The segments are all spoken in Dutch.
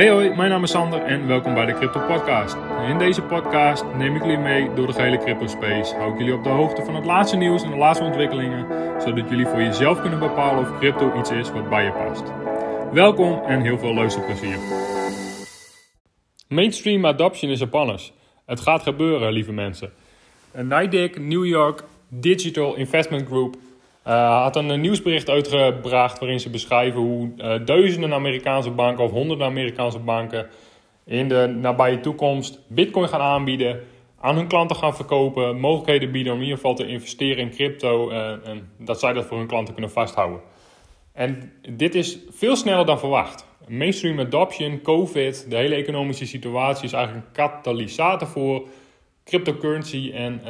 Hey hoi, mijn naam is Sander en welkom bij de Crypto Podcast. In deze podcast neem ik jullie mee door de gehele crypto space. Hou ik jullie op de hoogte van het laatste nieuws en de laatste ontwikkelingen, zodat jullie voor jezelf kunnen bepalen of crypto iets is wat bij je past. Welkom en heel veel luisterplezier. Mainstream adoption is Japanners. Het gaat gebeuren, lieve mensen. NIDIC New York Digital Investment Group uh, had een nieuwsbericht uitgebracht waarin ze beschrijven hoe uh, duizenden Amerikaanse banken of honderden Amerikaanse banken in de nabije toekomst Bitcoin gaan aanbieden, aan hun klanten gaan verkopen, mogelijkheden bieden om in ieder geval te investeren in crypto en dat zij dat voor hun klanten kunnen vasthouden. En dit is veel sneller dan verwacht. Mainstream adoption, COVID, de hele economische situatie is eigenlijk een katalysator voor cryptocurrency en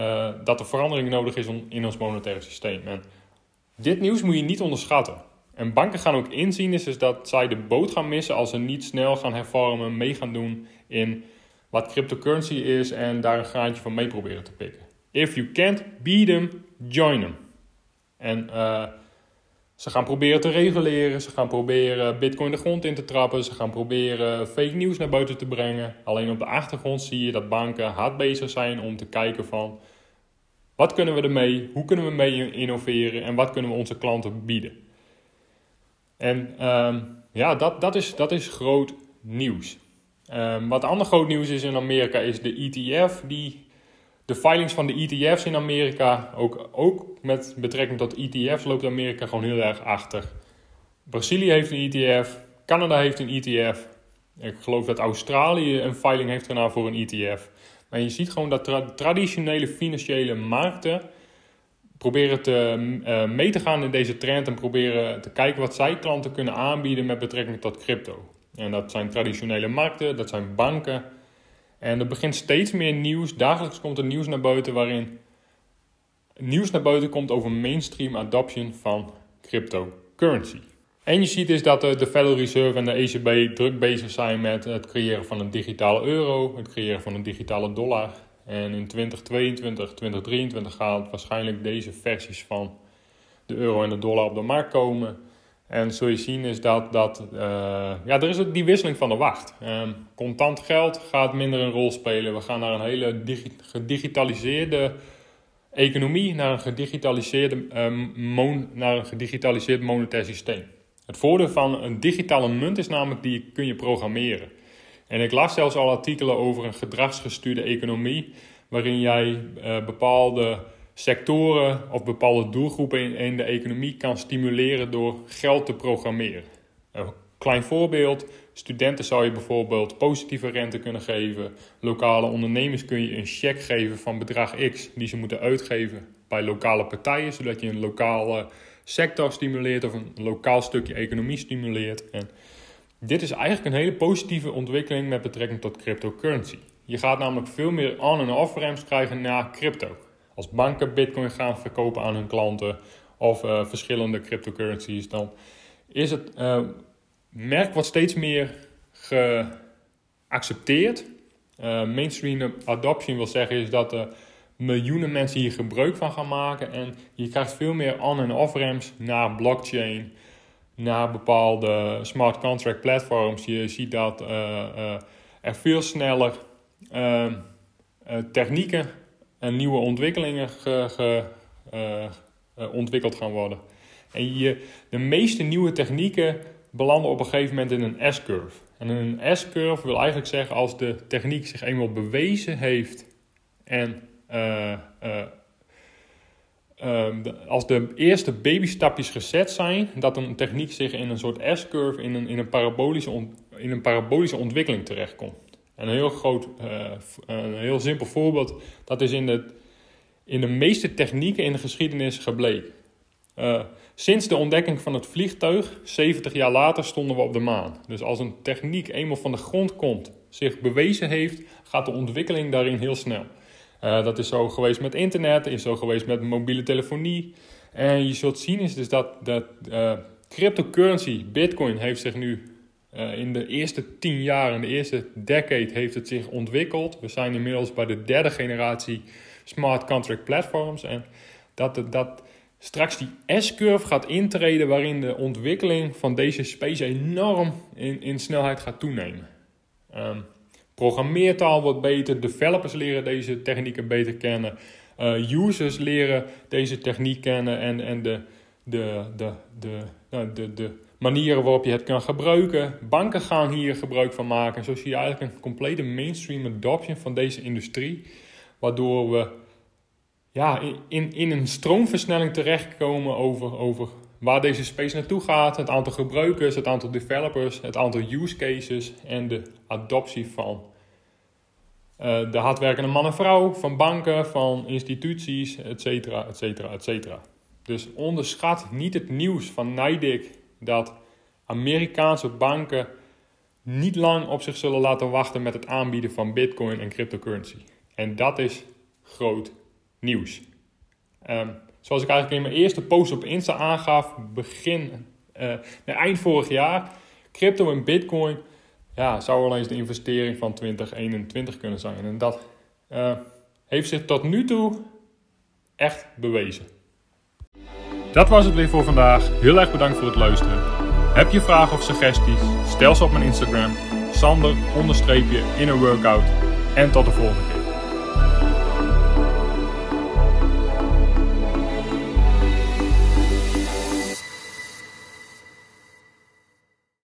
dat er verandering nodig is in ons monetaire systeem. Dit nieuws moet je niet onderschatten. En banken gaan ook inzien is dus dat zij de boot gaan missen als ze niet snel gaan hervormen, mee gaan doen in wat cryptocurrency is en daar een graantje van mee proberen te pikken. If you can't beat them, join them. En uh, ze gaan proberen te reguleren, ze gaan proberen bitcoin de grond in te trappen, ze gaan proberen fake nieuws naar buiten te brengen. Alleen op de achtergrond zie je dat banken hard bezig zijn om te kijken van wat kunnen we ermee? Hoe kunnen we mee innoveren? En wat kunnen we onze klanten bieden? En um, ja, dat, dat, is, dat is groot nieuws. Um, wat ander groot nieuws is in Amerika is de ETF. Die, de filings van de ETF's in Amerika, ook, ook met betrekking tot ETF's, loopt Amerika gewoon heel erg achter. Brazilië heeft een ETF, Canada heeft een ETF. Ik geloof dat Australië een filing heeft gedaan voor een ETF. Maar je ziet gewoon dat traditionele financiële markten proberen te, uh, mee te gaan in deze trend en proberen te kijken wat zij klanten kunnen aanbieden met betrekking tot crypto. En dat zijn traditionele markten, dat zijn banken. En er begint steeds meer nieuws. Dagelijks komt er nieuws naar buiten waarin nieuws naar buiten komt over mainstream adoption van cryptocurrency. En je ziet dus dat de Federal Reserve en de ECB druk bezig zijn met het creëren van een digitale euro, het creëren van een digitale dollar. En in 2022, 2023 gaat waarschijnlijk deze versies van de euro en de dollar op de markt komen. En zul je zien is dat, dat uh, ja, er is die wisseling van de wacht. Um, contant geld gaat minder een rol spelen. We gaan naar een hele digi gedigitaliseerde economie, naar een gedigitaliseerde, um, naar een gedigitaliseerd monetair systeem. Het voordeel van een digitale munt is namelijk die kun je programmeren. En ik las zelfs al artikelen over een gedragsgestuurde economie, waarin jij uh, bepaalde sectoren of bepaalde doelgroepen in, in, de economie kan stimuleren door geld te programmeren. Een klein voorbeeld: studenten zou je bijvoorbeeld positieve rente kunnen geven. Lokale ondernemers kun je een cheque geven van bedrag X die ze moeten uitgeven bij lokale partijen, zodat je een lokale sector stimuleert of een lokaal stukje economie stimuleert. En dit is eigenlijk een hele positieve ontwikkeling met betrekking tot cryptocurrency. Je gaat namelijk veel meer on- en off-ramps krijgen naar crypto. Als banken bitcoin gaan verkopen aan hun klanten of uh, verschillende cryptocurrencies, dan is het uh, merk wat steeds meer geaccepteerd. Uh, mainstream adoption wil zeggen is dat miljoenen mensen hier gebruik van gaan maken. En je krijgt veel meer on- en off-ramps naar blockchain, naar bepaalde smart contract platforms. Je ziet dat uh, uh, er veel sneller uh, technieken en nieuwe ontwikkelingen ge, ge, ontwikkeld gaan worden. En je, de meeste nieuwe technieken belanden op een gegeven moment in een S-curve. En een S-curve wil eigenlijk zeggen als de techniek zich eenmaal bewezen heeft en uh, uh, als de eerste babystapjes gezet zijn, dat een techniek zich in een soort S-curve, in een, in, een parabolische in een parabolische ontwikkeling terechtkomt. En een heel groot, een heel simpel voorbeeld, dat is in de, in de meeste technieken in de geschiedenis gebleken. sinds de ontdekking van het vliegtuig, 70 jaar later, stonden we op de maan. Dus als een techniek eenmaal van de grond komt, zich bewezen heeft, gaat de ontwikkeling daarin heel snel. Uh, dat is zo geweest met internet, is zo geweest met mobiele telefonie. En je zult zien is dus dat, dat uh, cryptocurrency, bitcoin, heeft zich nu uh, in de eerste tien jaar, in de eerste decade, heeft het zich ontwikkeld. We zijn inmiddels bij de derde generatie smart contract platforms. En dat, dat straks die S-curve gaat intreden waarin de ontwikkeling van deze space enorm in, in snelheid gaat toenemen. Um, programmeertaal wordt beter, developers leren deze technieken beter kennen, uh, users leren deze techniek kennen en, en de, de, de, de, de, de, de manieren waarop je het kan gebruiken. Banken gaan hier gebruik van maken. Zo zie je eigenlijk een complete mainstream adoption van deze industrie, waardoor we ja, in, in een stroomversnelling terechtkomen over, over waar deze space naartoe gaat, het aantal gebruikers, het aantal developers, het aantal use cases en de adoptie van uh, de hardwerkende man en vrouw, van banken, van instituties, et cetera, et. Dus onderschat niet het nieuws van NIDIC dat Amerikaanse banken niet lang op zich zullen laten wachten met het aanbieden van bitcoin en cryptocurrency. En dat is groot nieuws. Um, zoals ik eigenlijk in mijn eerste post op Insta aangaf, begin, uh, eind vorig jaar, crypto en bitcoin ja, zou wel eens de investering van 2021 kunnen zijn. En dat uh, heeft zich tot nu toe echt bewezen. Dat was het weer voor vandaag. Heel erg bedankt voor het luisteren. Heb je vragen of suggesties? Stel ze op mijn Instagram. Sander in een workout. En tot de volgende